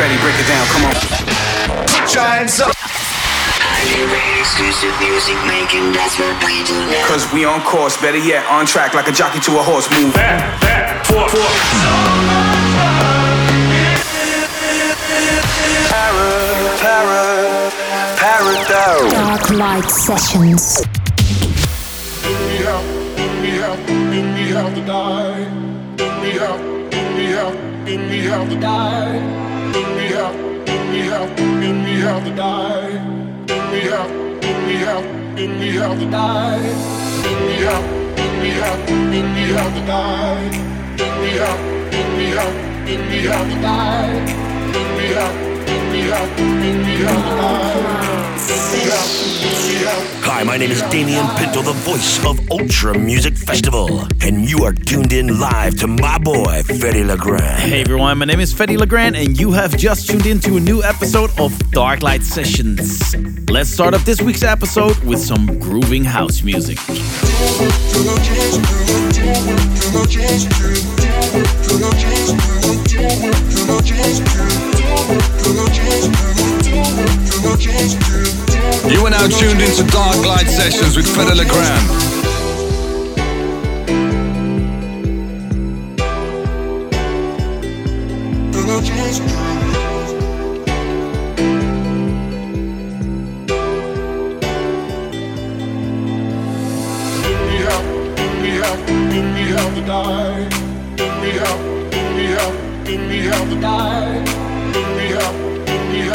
Fedde, break it down, come on. Put your hands up. Cause we on course, better yet, on track like a jockey to a horse. Move. Back, back, forth, forth. Para, para, paradise. Darklight Sessions. we have, we have, we have to die. We have, we have, we have to die. We have, we have, we have to die. We have, we have, we have to die. We have, we have, we have to die. We have, we have, we have to die. We have, we have, we have to die. Hi, my name is Damian Pinto, the voice of Ultra Music Festival, and you are tuned in live to my boy, Fedde Le Grand. Hey everyone, my name is Fedde Le Grand, and you have just tuned in to a new episode of Darklight Sessions. Let's start up this week's episode with some grooving house music. You are now tuned into Darklight Sessions with Fedde Le Grand. Give me help, give me help, give me help.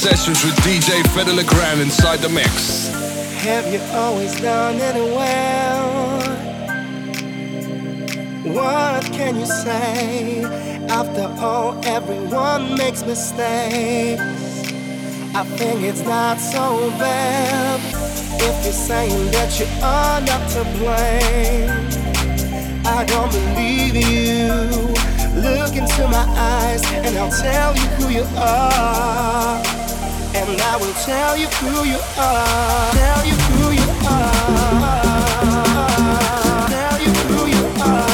Sessions with DJ Fedde Le Grand inside the mix. Have you always done it well? What can you say? After all, everyone makes mistakes. I think it's not so bad if you're saying that you are not to blame. I don't believe you. Look into my eyes, and I'll tell you who you are. And I will tell you who you are. Tell you who you are. Tell you who you are.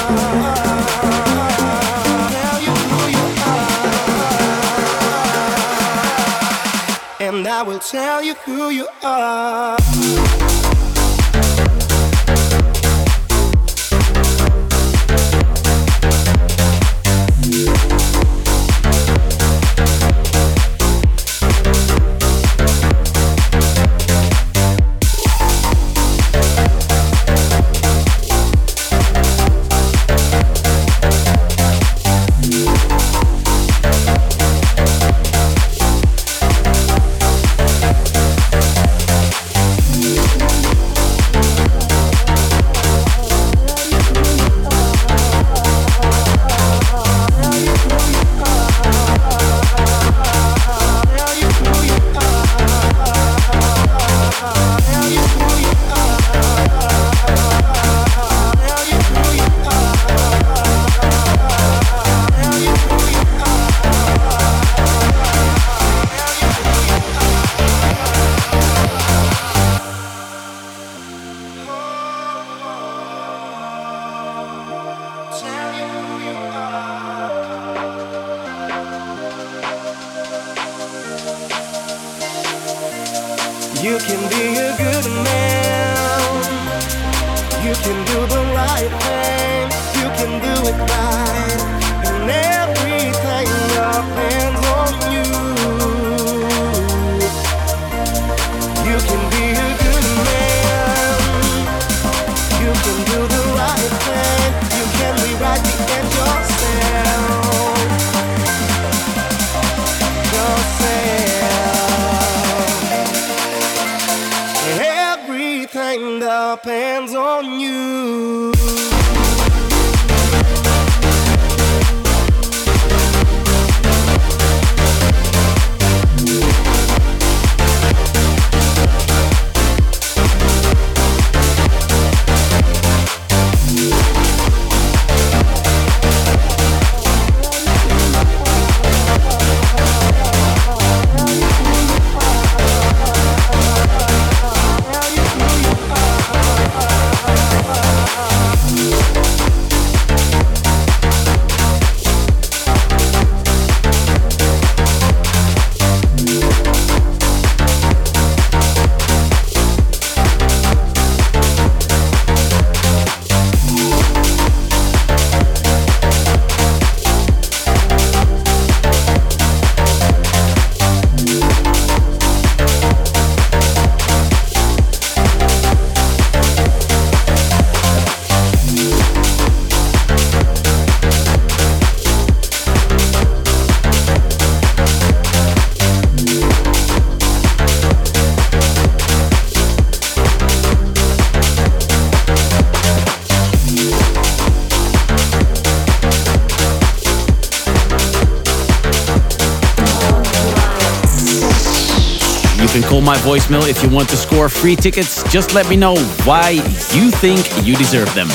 Tell you who you are. And I will tell you who you are. You can be a good man. You can do the right thing. You can do it right. And Everything depends on you. My voicemail if you want to score free tickets. Just let me know why you think you deserve them.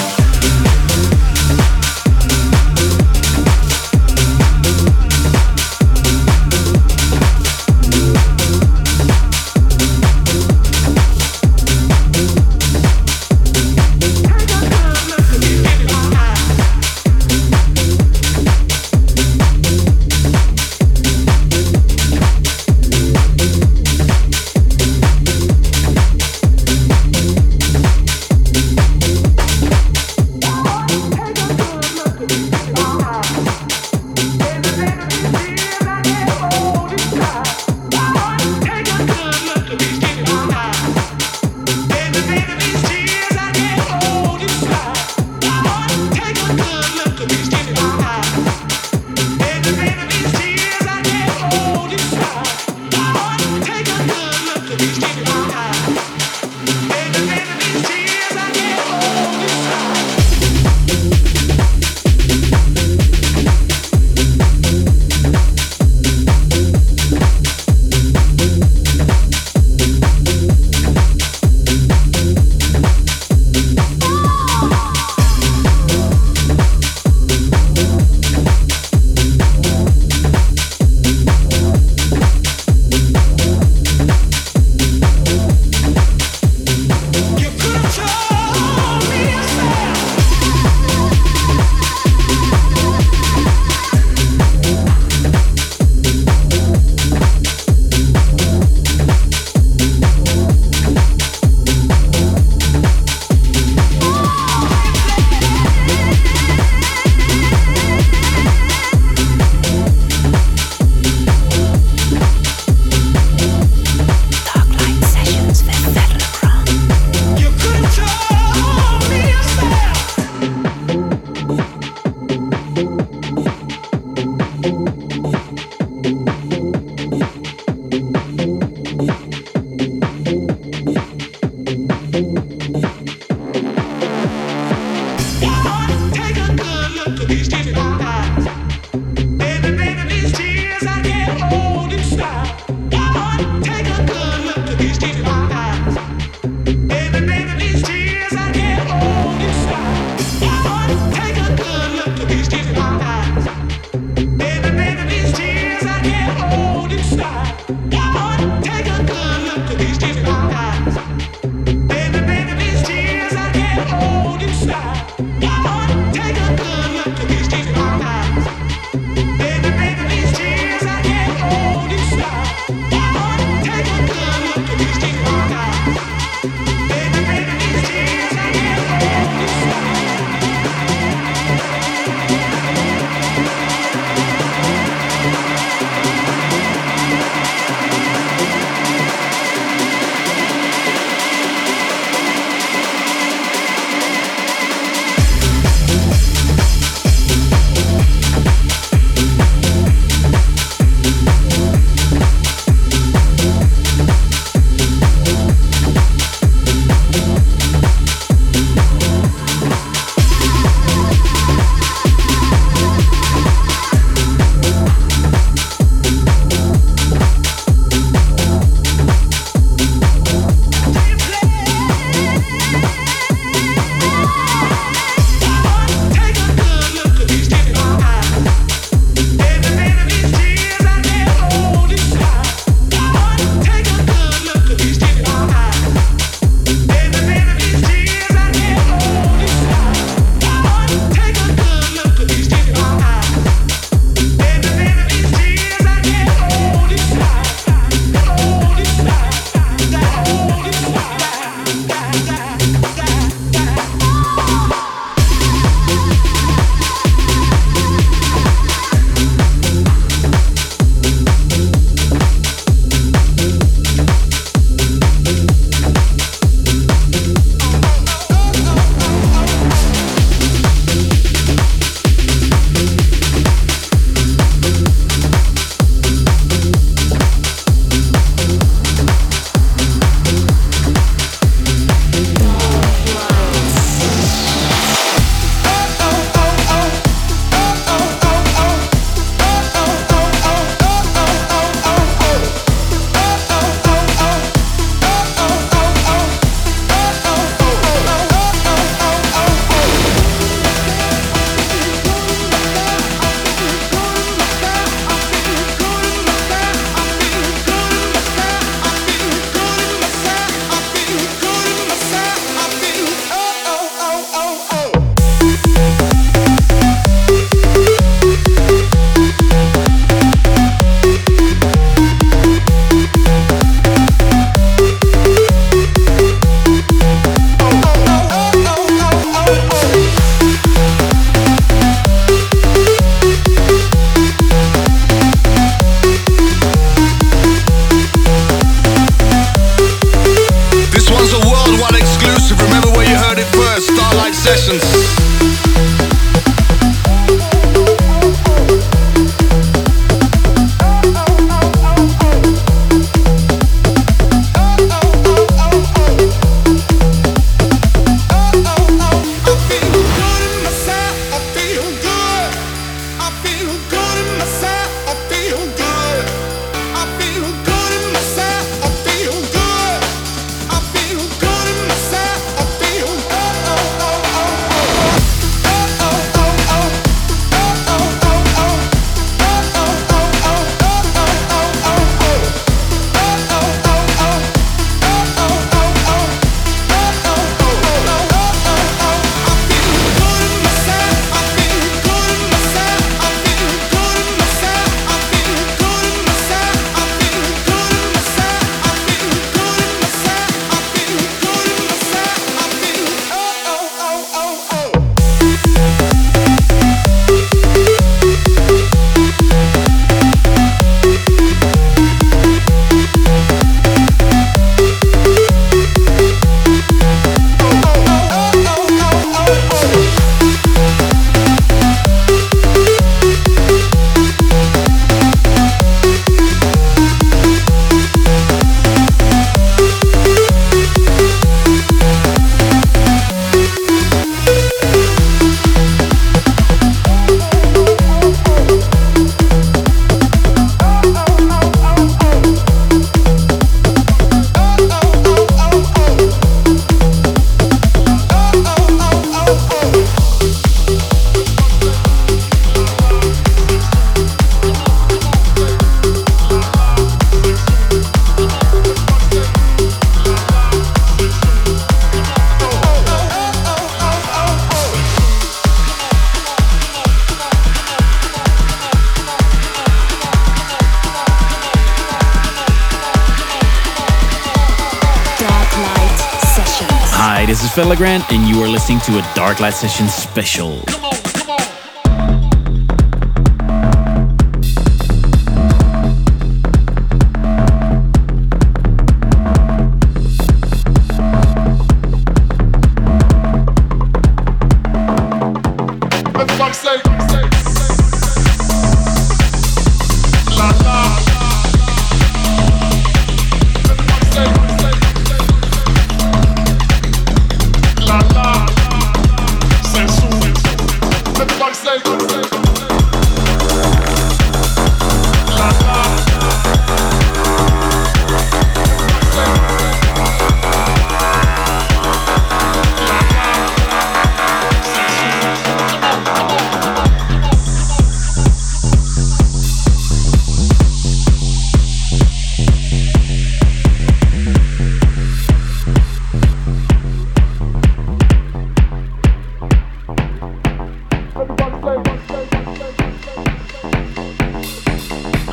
And you are listening to a Darklight Session special.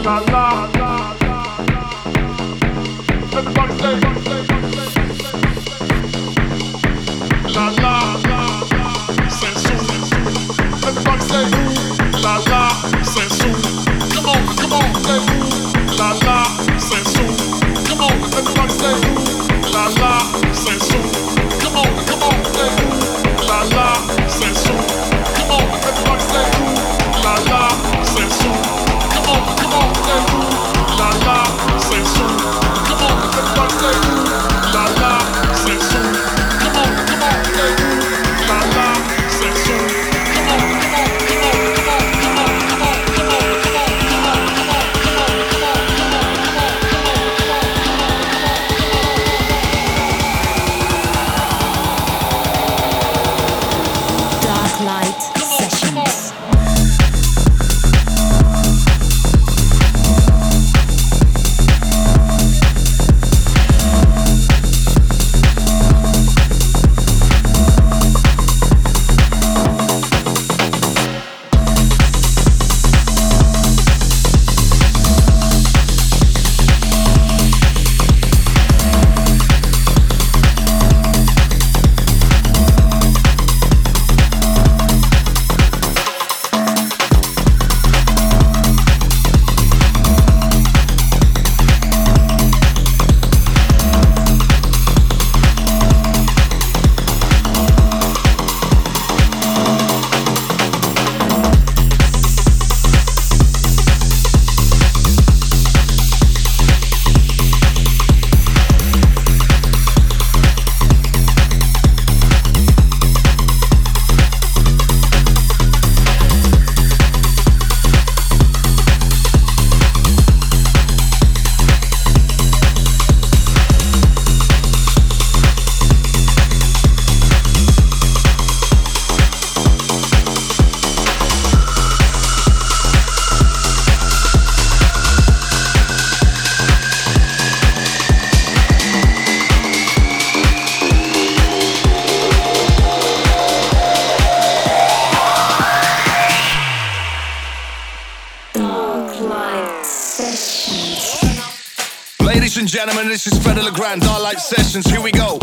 La la, sensual. Everybody say. Sessions. Here we go.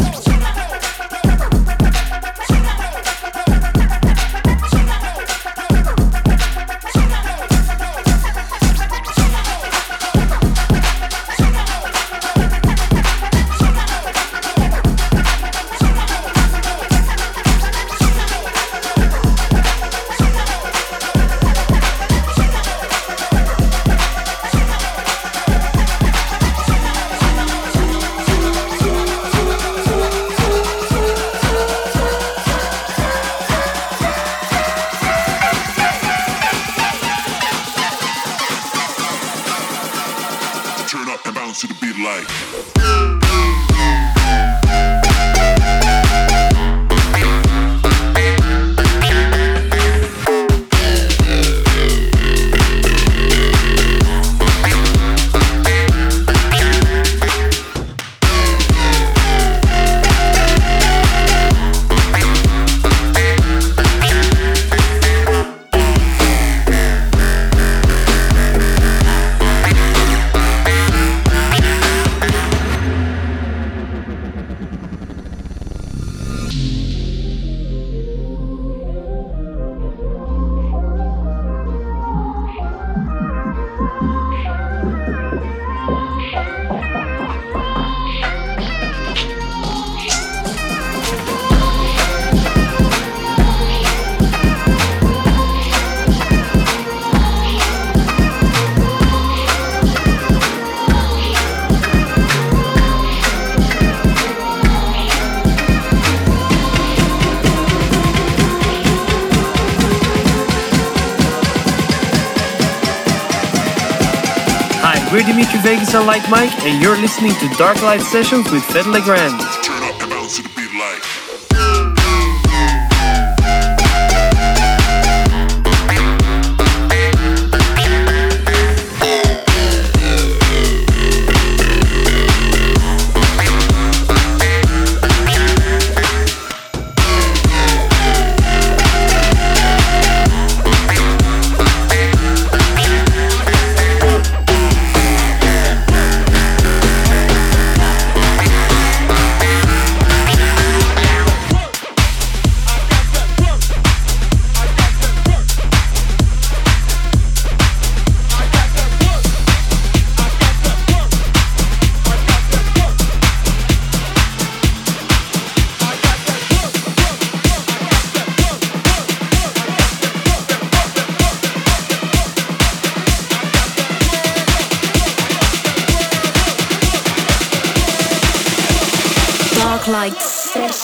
Vegas and Like Mike, and you're listening to Darklight Sessions with Fedde Le Grand.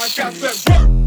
I got that work.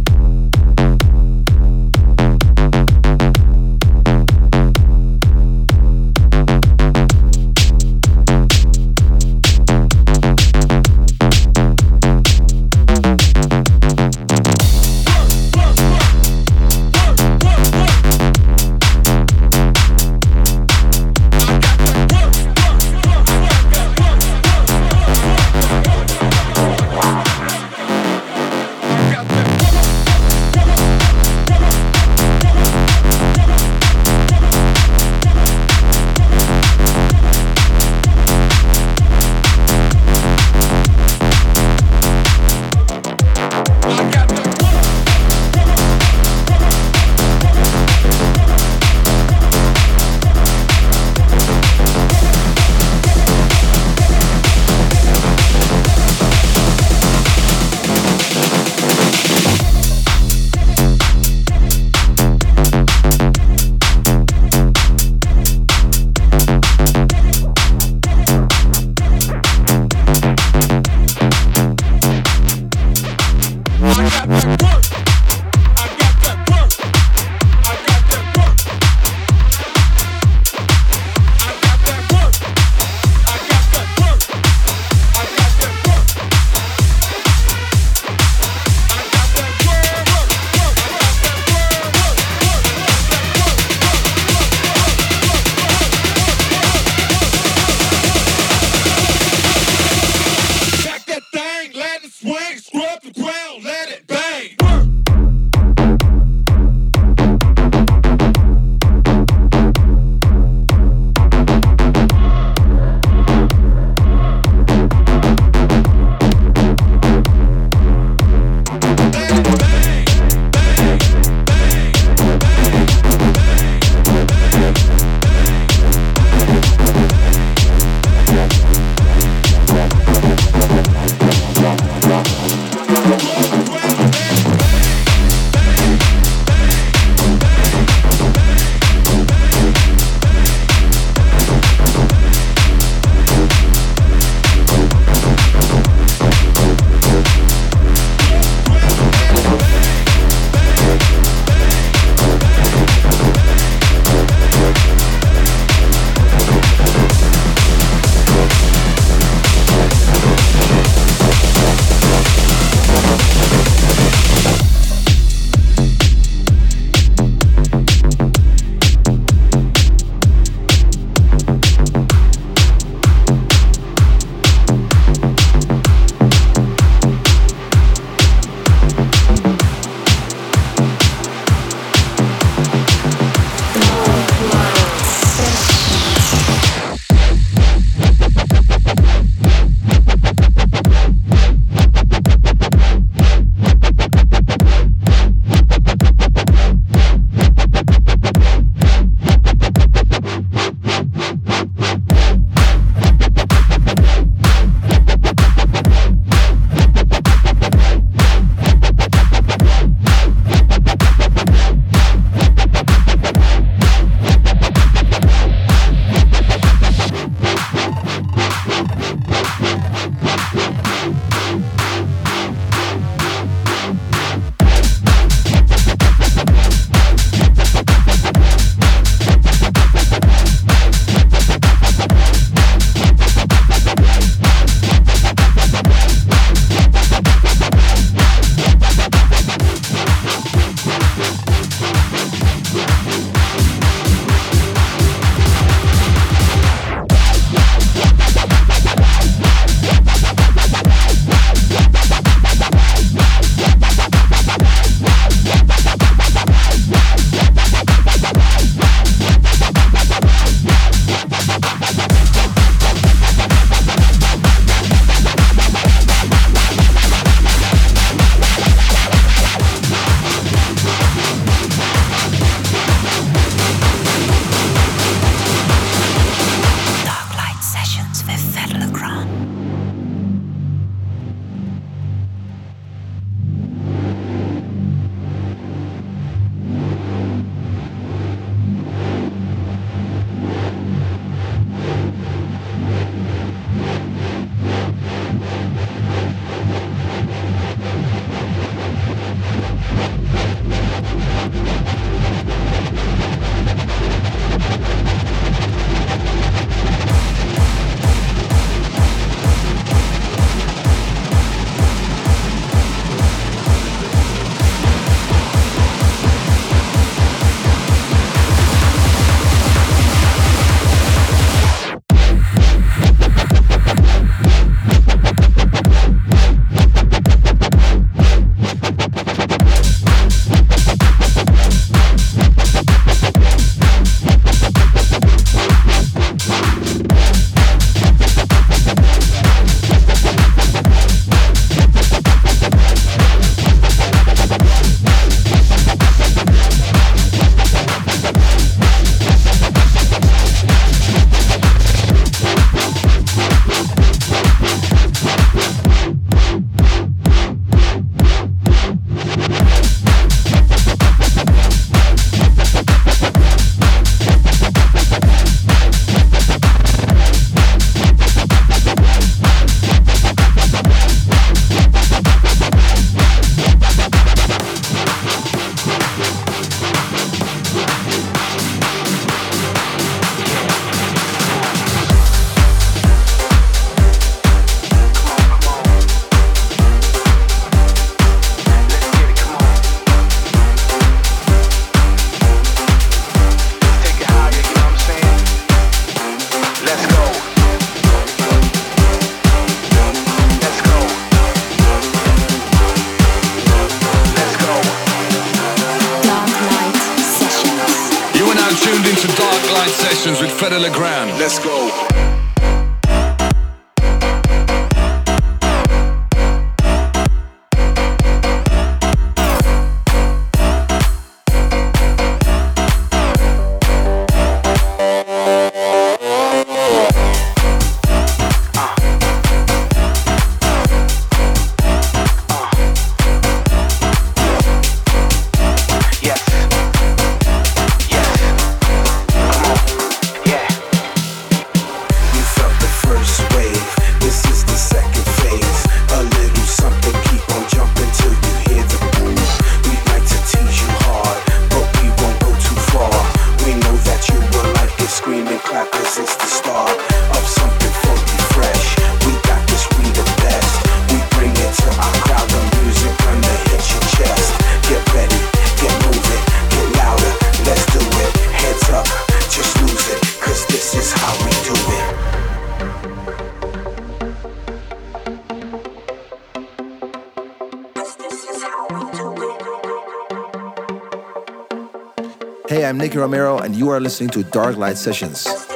Nicky Romero, and you are listening to Darklight Sessions.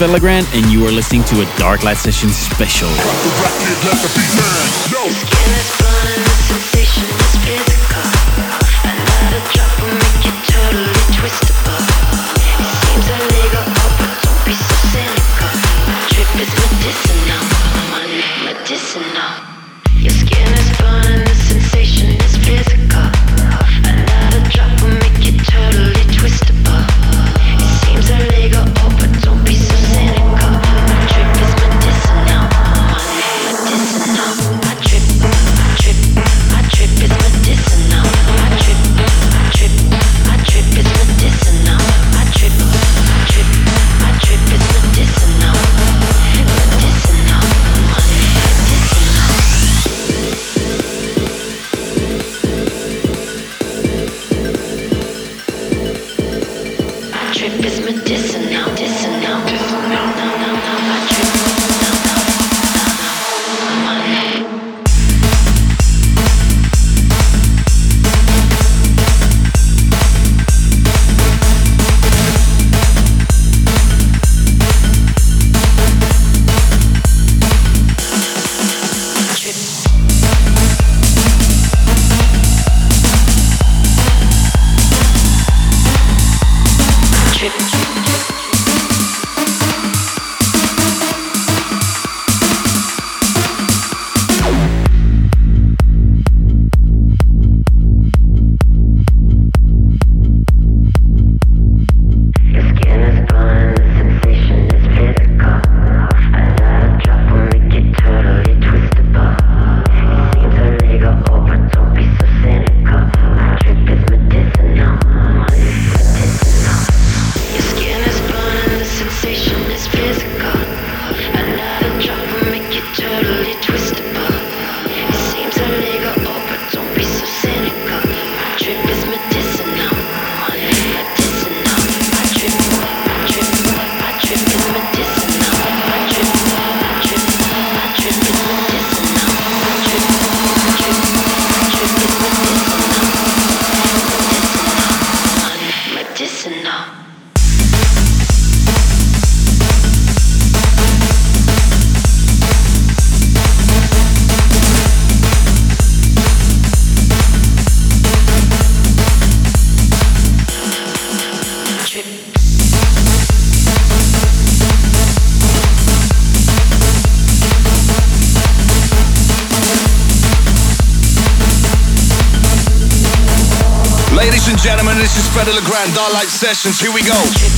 And you are listening to a Darklight Session special. Sessions, here we go.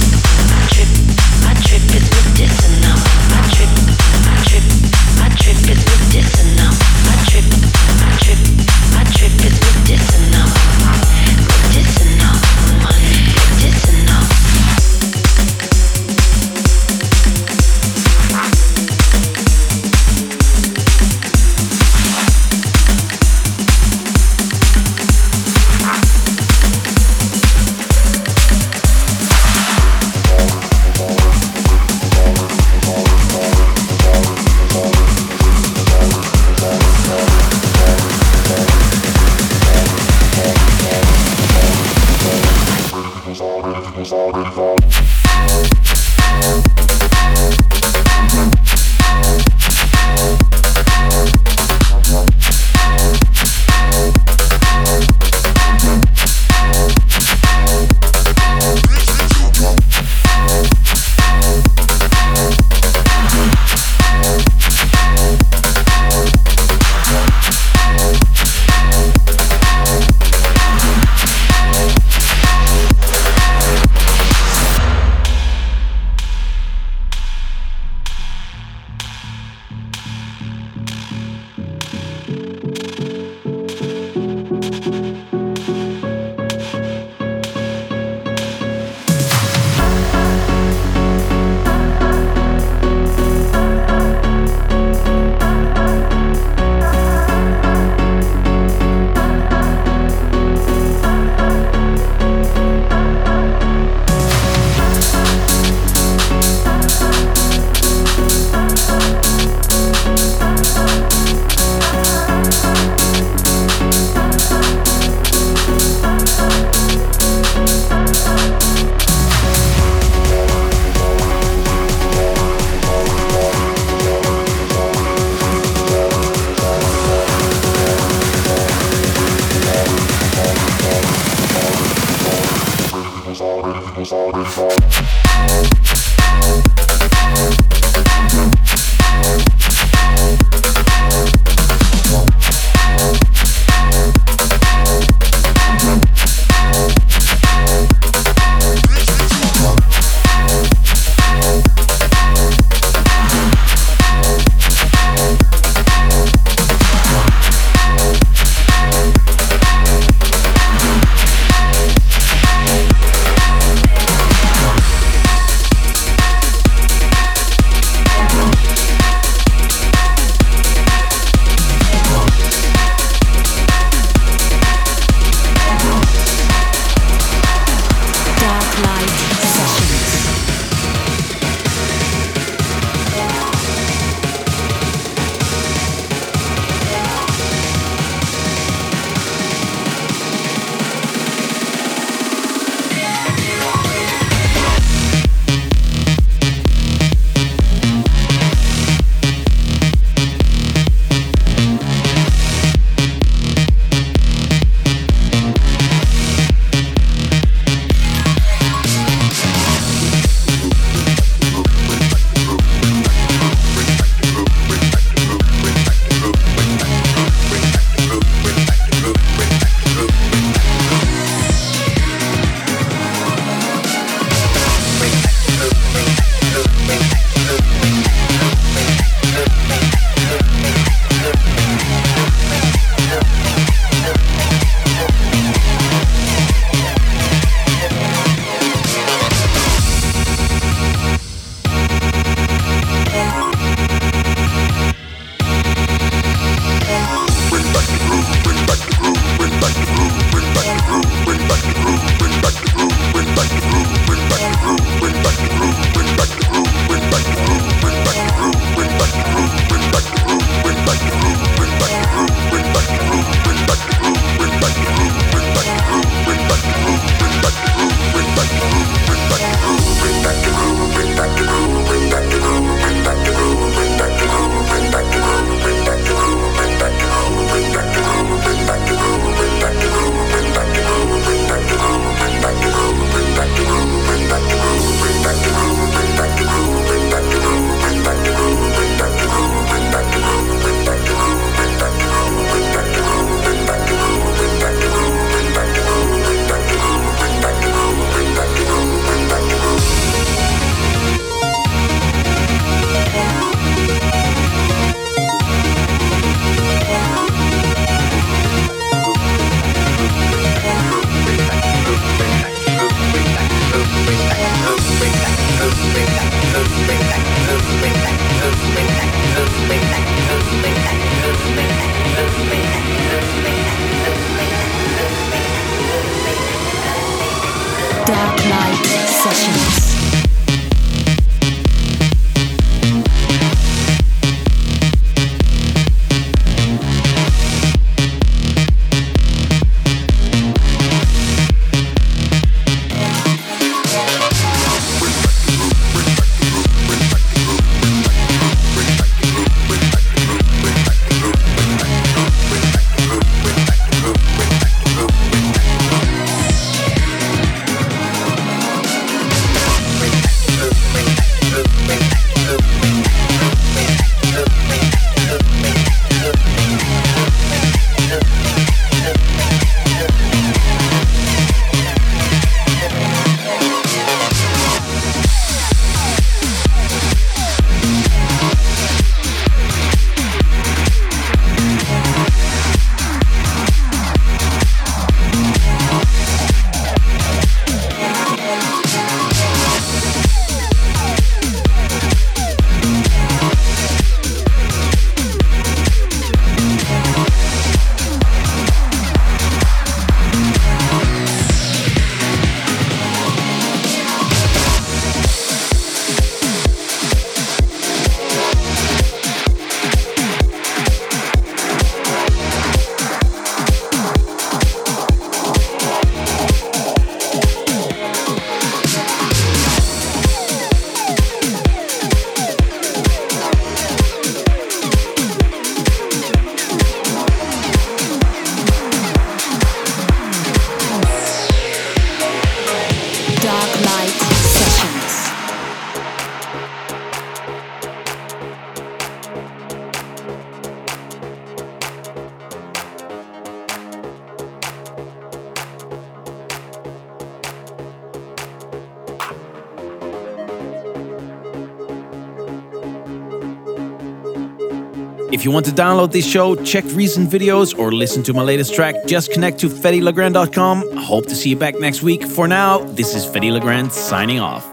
If you want to download this show, check recent videos, or listen to my latest track, just connect to FeddeLeGrand.com. Hope to see you back next week. For now, this is Fedde Le Grand signing off.